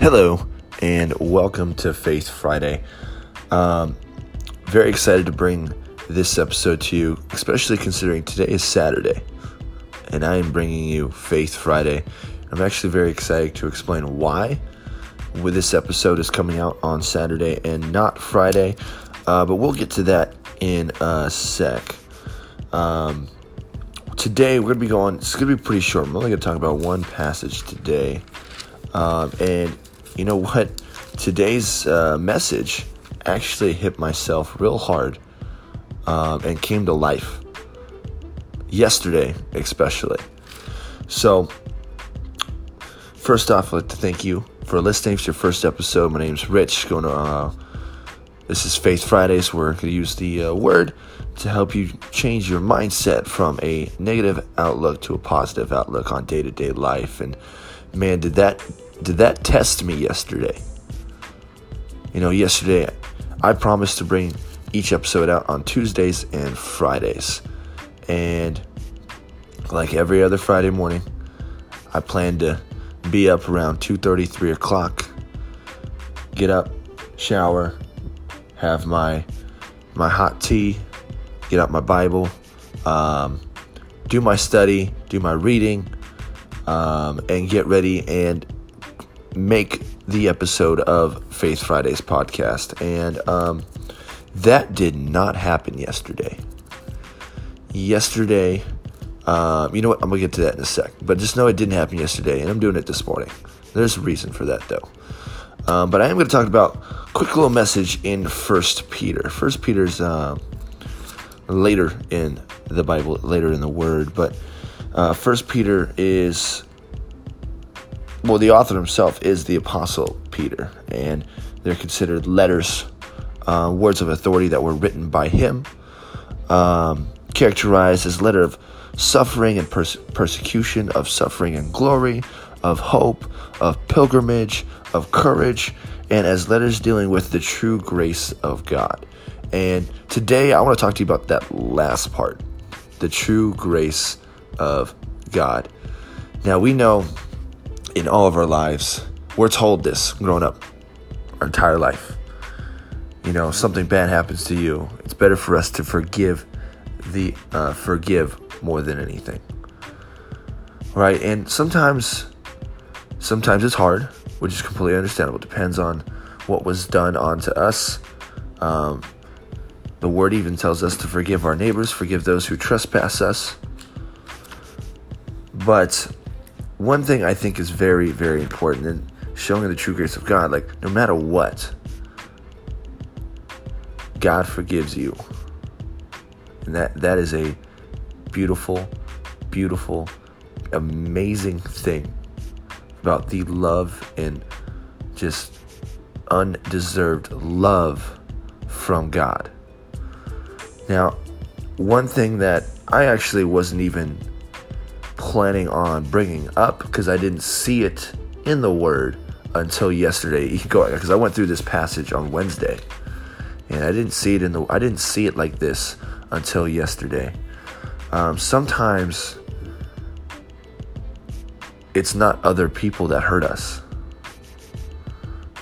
Hello, and welcome to Faith Friday. Um, very excited to bring this episode to you, especially considering today is Saturday, and I am bringing you Faith Friday. I'm actually very excited to explain why this episode is coming out on Saturday and not Friday, uh, but we'll get to that in a sec. Um, today we're to be going, it's to be pretty short. I'm only to talk about one passage today. Um, and you know what? Today's uh, message actually hit myself real hard um, and came to life. Yesterday, especially. So, first off, I'd like to thank you for listening to your first episode. My name's Rich. Going to, uh, this is Faith Fridays. We're going to use the uh, word to help you change your mindset from a negative outlook to a positive outlook on day to day life. And man, did that did that test me yesterday? You know, yesterday I promised to bring each episode out on Tuesdays and Fridays. And like every other Friday morning, I plan to be up around 2:30, 3 o'clock. Get up, shower, have my my hot tea, get out my Bible, um, do my study, do my reading, um, and get ready and make the episode of Faith Fridays podcast. And um, that did not happen yesterday. Yesterday, um, you know what? I'm going to get to that in a sec. But just know it didn't happen yesterday, and I'm doing it this morning. There's a reason for that, though. Um, but I am going to talk about quick little message in First Peter. First Peter's uh, later in the Bible, later in the Word, but uh, First Peter is well, the author himself is the Apostle Peter, and they're considered letters, uh, words of authority that were written by him, um, characterized as letter of suffering and pers- persecution, of suffering and glory, of hope, of pilgrimage, of courage, and as letters dealing with the true grace of God. And today I want to talk to you about that last part the true grace of God. Now we know in all of our lives. We're told this growing up our entire life. You know, something bad happens to you. It's better for us to forgive the uh, forgive more than anything. Right? And sometimes sometimes it's hard, which is completely understandable. It depends on what was done onto us. Um, the word even tells us to forgive our neighbors, forgive those who trespass us. But one thing I think is very, very important in showing the true grace of God, like no matter what, God forgives you. And that that is a beautiful, beautiful, amazing thing about the love and just undeserved love from God. Now, one thing that I actually wasn't even planning on bringing up because I didn't see it in the Word until yesterday. Because I went through this passage on Wednesday, and I didn't see it in the. I didn't see it like this until yesterday. Um, sometimes it's not other people that hurt us.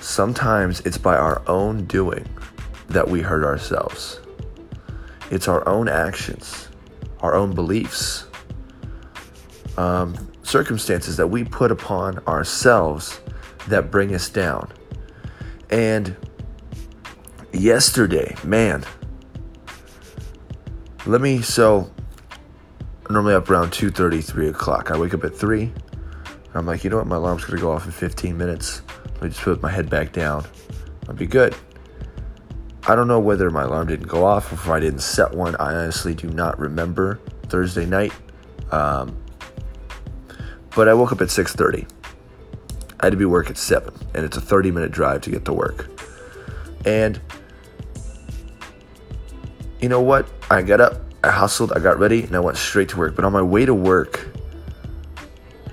Sometimes it's by our own doing that we hurt ourselves. It's our own actions, our own beliefs, um, circumstances that we put upon ourselves that bring us down. And yesterday, man, let me so normally up around 2:30, 3 o'clock. I wake up at 3. I'm like, you know what, my alarm's gonna go off in 15 minutes. Let me just put my head back down. I'll be good. I don't know whether my alarm didn't go off or if I didn't set one. I honestly do not remember Thursday night. Um, but I woke up at 6:30. I had to be work at 7, and it's a 30-minute drive to get to work. And you know what? I got up, I hustled, I got ready, and I went straight to work. But on my way to work,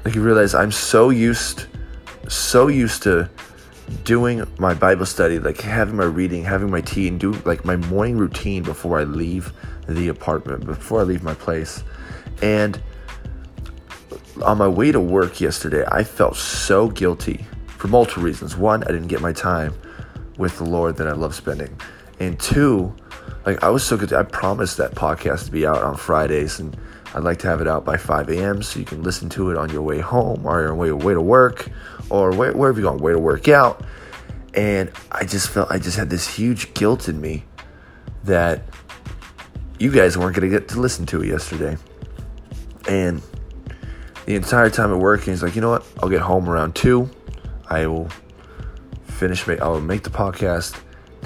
like you realize I'm so used so used to doing my Bible study, like having my reading, having my tea, and do like my morning routine before I leave the apartment, before I leave my place. And on my way to work yesterday, I felt so guilty for multiple reasons. One, I didn't get my time with the Lord that I love spending. And two, like I was so good. I promised that podcast to be out on Fridays, and I'd like to have it out by 5 a.m. so you can listen to it on your way home or your way, way to work or where, wherever you're going, way to work out. And I just felt I just had this huge guilt in me that you guys weren't going to get to listen to it yesterday. And the entire time at work, he's like, you know what? I'll get home around two. I will finish. I'll make the podcast,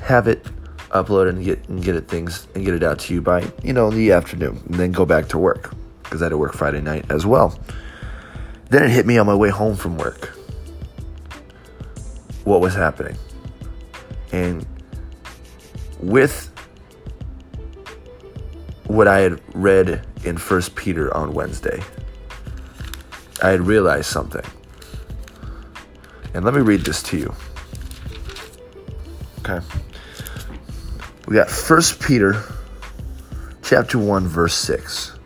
have it upload and get and get it things and get it out to you by you know the afternoon, and then go back to work because I had to work Friday night as well. Then it hit me on my way home from work. What was happening, and with what I had read in First Peter on Wednesday, I had realized something. And let me read this to you. Okay. We got First Peter chapter 1 verse 6.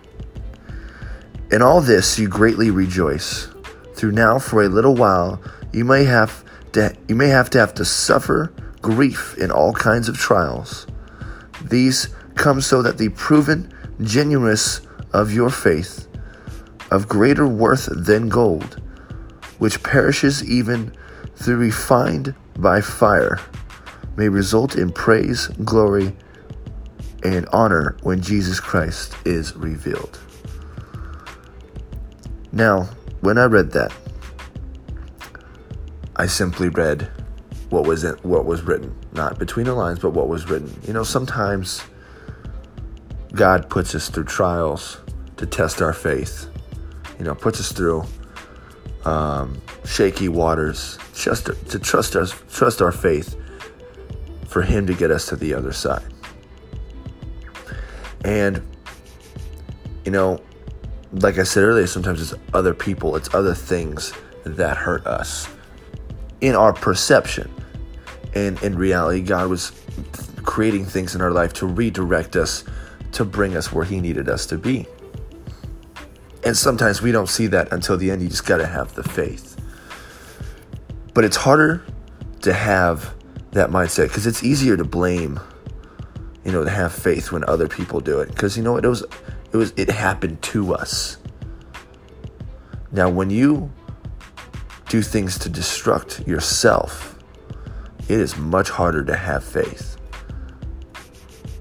In all this you greatly rejoice, through now for a little while you may have to you may have to have to suffer grief in all kinds of trials. These come so that the proven genuineness of your faith, of greater worth than gold, which perishes even through refined by fire, may result in praise, glory, and honor when Jesus Christ is revealed. Now, when I read that, I simply read what was what was written, not between the lines, but what was written. You know, sometimes God puts us through trials to test our faith. You know, puts us through um, shaky waters just to, to trust us, trust our faith for Him to get us to the other side. And, you know, like I said earlier, sometimes it's other people, it's other things that hurt us in our perception. And in reality, God was creating things in our life to redirect us, to bring us where He needed us to be. And sometimes we don't see that until the end. You just got to have the faith. But it's harder to have that mindset because it's easier to blame you know to have faith when other people do it because you know it was it was it happened to us now when you do things to destruct yourself it is much harder to have faith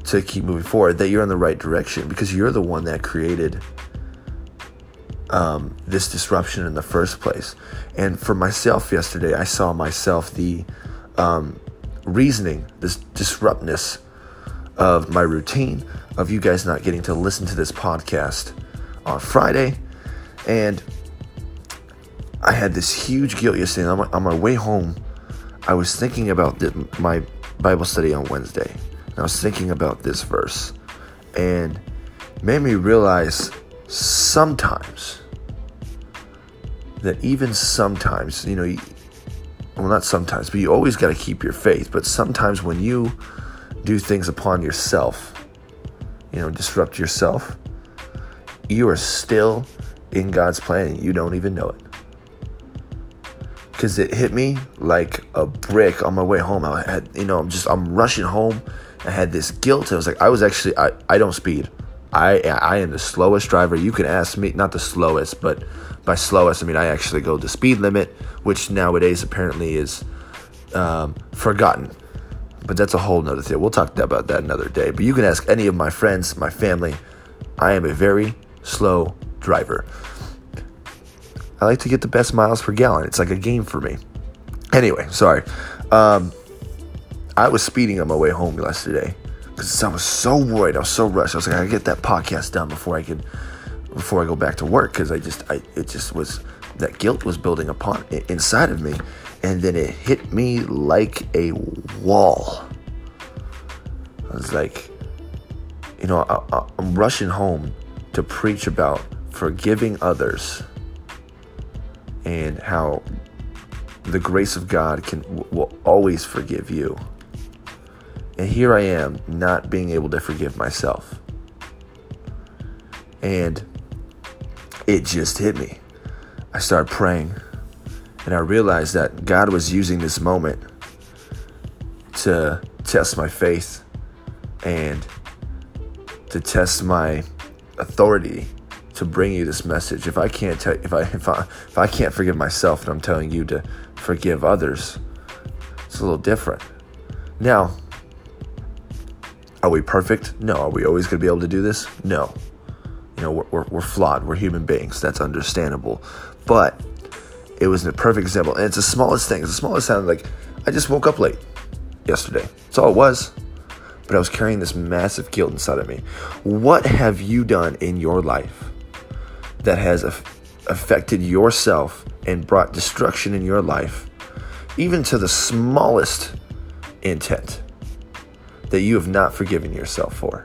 to keep moving forward that you're in the right direction because you're the one that created um, this disruption in the first place and for myself yesterday i saw myself the um, reasoning, this disruptness of my routine, of you guys not getting to listen to this podcast on Friday. And I had this huge guilt yesterday. On my, on my way home, I was thinking about the, my Bible study on Wednesday. And I was thinking about this verse. And made me realize sometimes that even sometimes, you know, well, not sometimes, but you always got to keep your faith. But sometimes when you do things upon yourself, you know, disrupt yourself, you are still in God's plan and you don't even know it. Because it hit me like a brick on my way home. I had, you know, I'm just, I'm rushing home. I had this guilt. I was like, I was actually, I, I don't speed. I, I am the slowest driver. You can ask me, not the slowest, but by slowest, I mean I actually go the speed limit, which nowadays apparently is um, forgotten. But that's a whole nother thing. We'll talk about that another day. But you can ask any of my friends, my family. I am a very slow driver. I like to get the best miles per gallon. It's like a game for me. Anyway, sorry. Um, I was speeding on my way home yesterday because I was so worried. I was so rushed. I was like, I gotta get that podcast done before I could before I go back to work because I just I it just was that guilt was building upon inside of me and then it hit me like a wall. I was like, you know, I, am rushing home to preach about forgiving others and how the grace of God can will always forgive you. And here I am not being able to forgive myself. And it just hit me. I started praying And I realized that God was using this moment to test my faith and to test my authority to bring you this message. If I can't tell, if I if I if I can't forgive myself, and I'm telling you to forgive others, it's a little different. Now, are we perfect? No. Are we always going to be able to do this? No. You know, we're, we're, we're flawed. We're human beings. That's understandable. But it was a perfect example, and it's the smallest thing. It's the smallest sound. Like I just woke up late yesterday. That's all it was. But I was carrying this massive guilt inside of me. What have you done in your life that has affected yourself and brought destruction in your life, even to the smallest intent that you have not forgiven yourself for?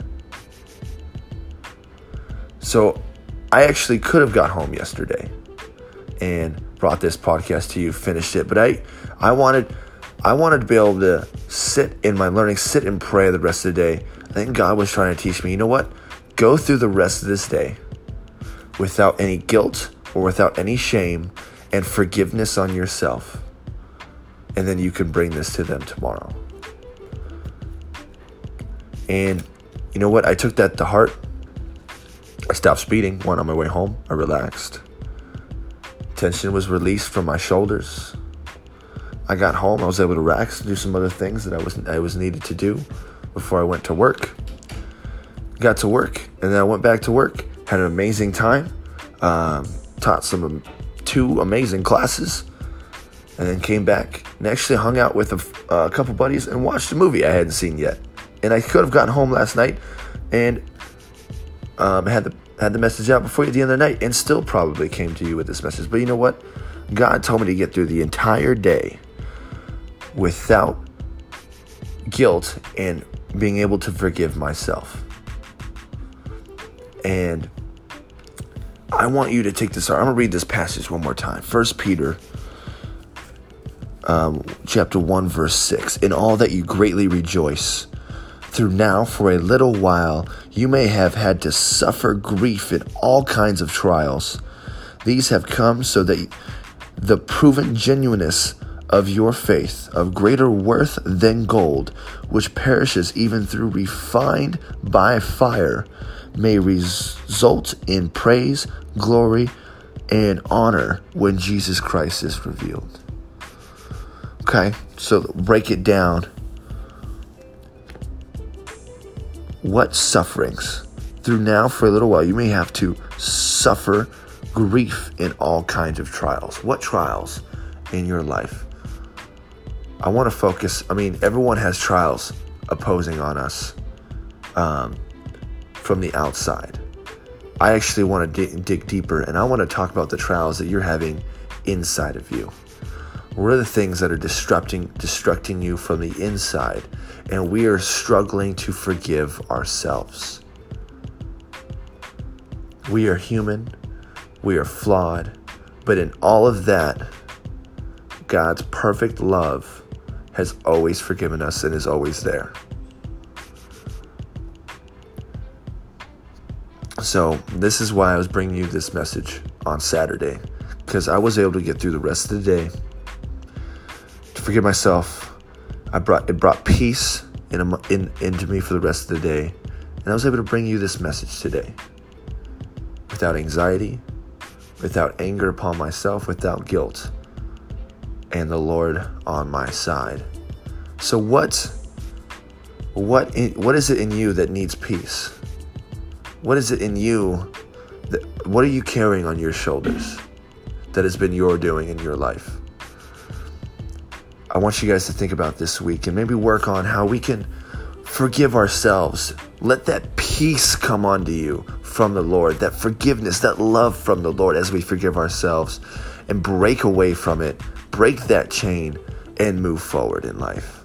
So I actually could have got home yesterday and brought this podcast to you, finished it, but I I wanted I wanted to be able to sit in my learning, sit and pray the rest of the day. I think God was trying to teach me, you know what? Go through the rest of this day without any guilt or without any shame and forgiveness on yourself. And then you can bring this to them tomorrow. And you know what? I took that to heart. I stopped speeding, went on my way home. I relaxed. Tension was released from my shoulders. I got home. I was able to relax do some other things that I was I was needed to do before I went to work. Got to work, and then I went back to work. Had an amazing time. Um, taught some two amazing classes, and then came back and actually hung out with a, a couple buddies and watched a movie I hadn't seen yet. And I could have gotten home last night and um, had the had the message out before the end of the night, and still probably came to you with this message. But you know what? God told me to get through the entire day without guilt and being able to forgive myself. And I want you to take this. I'm to read this passage one more time. First Peter um, chapter 1, verse 6. In all that you greatly rejoice, through now for a little while you may have had to suffer grief in all kinds of trials. These have come so that the proven genuineness of your faith, of greater worth than gold, which perishes even through refined by fire, may result in praise, glory, and honor when Jesus Christ is revealed. Okay, so break it down. What sufferings? Through now for a little while, you may have to suffer grief in all kinds of trials. What trials in your life? I want to focus. I mean, everyone has trials opposing on us um, from the outside. I actually want to dig, dig deeper and I want to talk about the trials that you're having inside of you. What are the things that are disrupting, destructing you from the inside? And we are struggling to forgive ourselves. We are human, we are flawed, but in all of that, God's perfect love has always forgiven us and is always there. So, this is why I was bringing you this message on Saturday because I was able to get through the rest of the day forgive myself. I brought it brought peace in, in into me for the rest of the day, and I was able to bring you this message today without anxiety, without anger upon myself, without guilt and the Lord on my side. So what what in, what is it in you that needs peace? What is it in you that what are you carrying on your shoulders that has been your doing in your life? I want you guys to think about this week and maybe work on how we can forgive ourselves. Let that peace come onto you from the Lord, that forgiveness, that love from the Lord as we forgive ourselves and break away from it break that chain and move forward in life.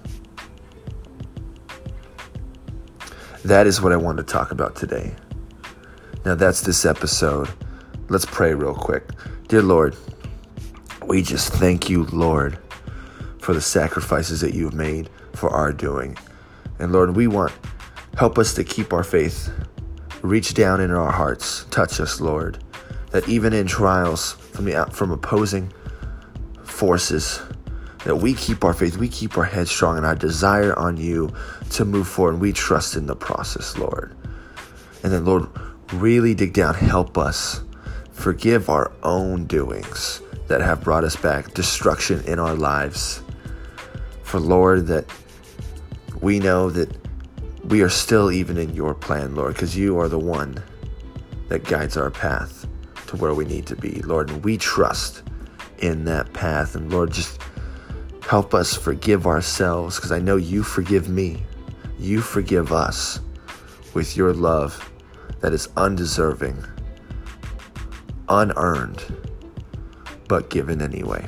That is what I want to talk about today. Now, that's this episode. Let's pray real quick. Dear Lord, we just thank you, Lord, for the sacrifices that you've made for our doing. And Lord, we want help us to keep our faith. Reach down in our hearts. Touch us, Lord. That even in trials from the from opposing forces, that we keep our faith, we keep our head strong and our desire on you to move forward. And we trust in the process, Lord. And then, Lord, really dig down, help us forgive our own doings that have brought us back, destruction in our lives. For, Lord, that we know that we are still even in your plan, Lord, because you are the one that guides our path to where we need to be, Lord. And we trust in that path. And Lord, just help us forgive ourselves because I know you forgive me. You forgive us with your love that is undeserving, unearned, but given anyway.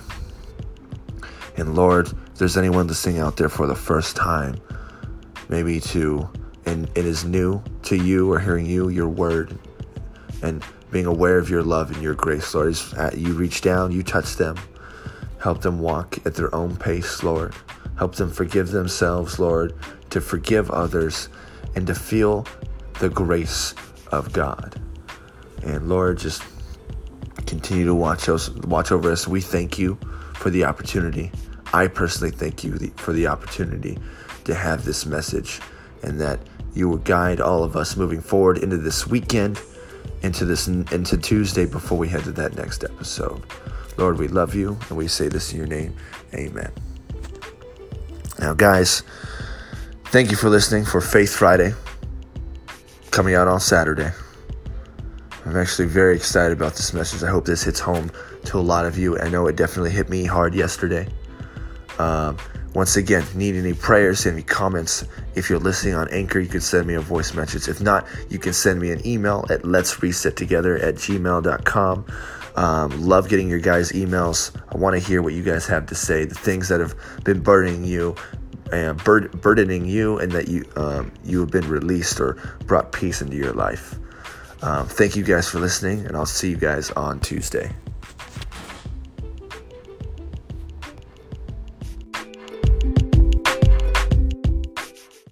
And Lord, if there's anyone listening out there for the first time, maybe to, and it is new to you or hearing you, your word, and being aware of your love and your grace, Lord. You reach down, you touch them, help them walk at their own pace, Lord. Help them forgive themselves, Lord, to forgive others, and to feel the grace of God. And Lord, just continue to watch us, watch over us. We thank you for the opportunity. I personally thank you for the opportunity to have this message, and that you will guide all of us moving forward into this weekend into this into Tuesday before we head to that next episode. Lord, we love you and we say this in your name. Amen. Now, guys, thank you for listening for Faith Friday coming out on Saturday. I'm actually very excited about this message. I hope this hits home to a lot of you. I know it definitely hit me hard yesterday. Um, once again, need any prayers, me comments. If you're listening on Anchor, you can send me a voice message. If not, you can send me an email at let's reset together at gmail.com. Um, love getting your guys' emails. I want to hear what you guys have to say, the things that have been burdening you, and bur- burdening you, and that you um, you have been released or brought peace into your life. Um, thank you guys for listening, and I'll see you guys on Tuesday.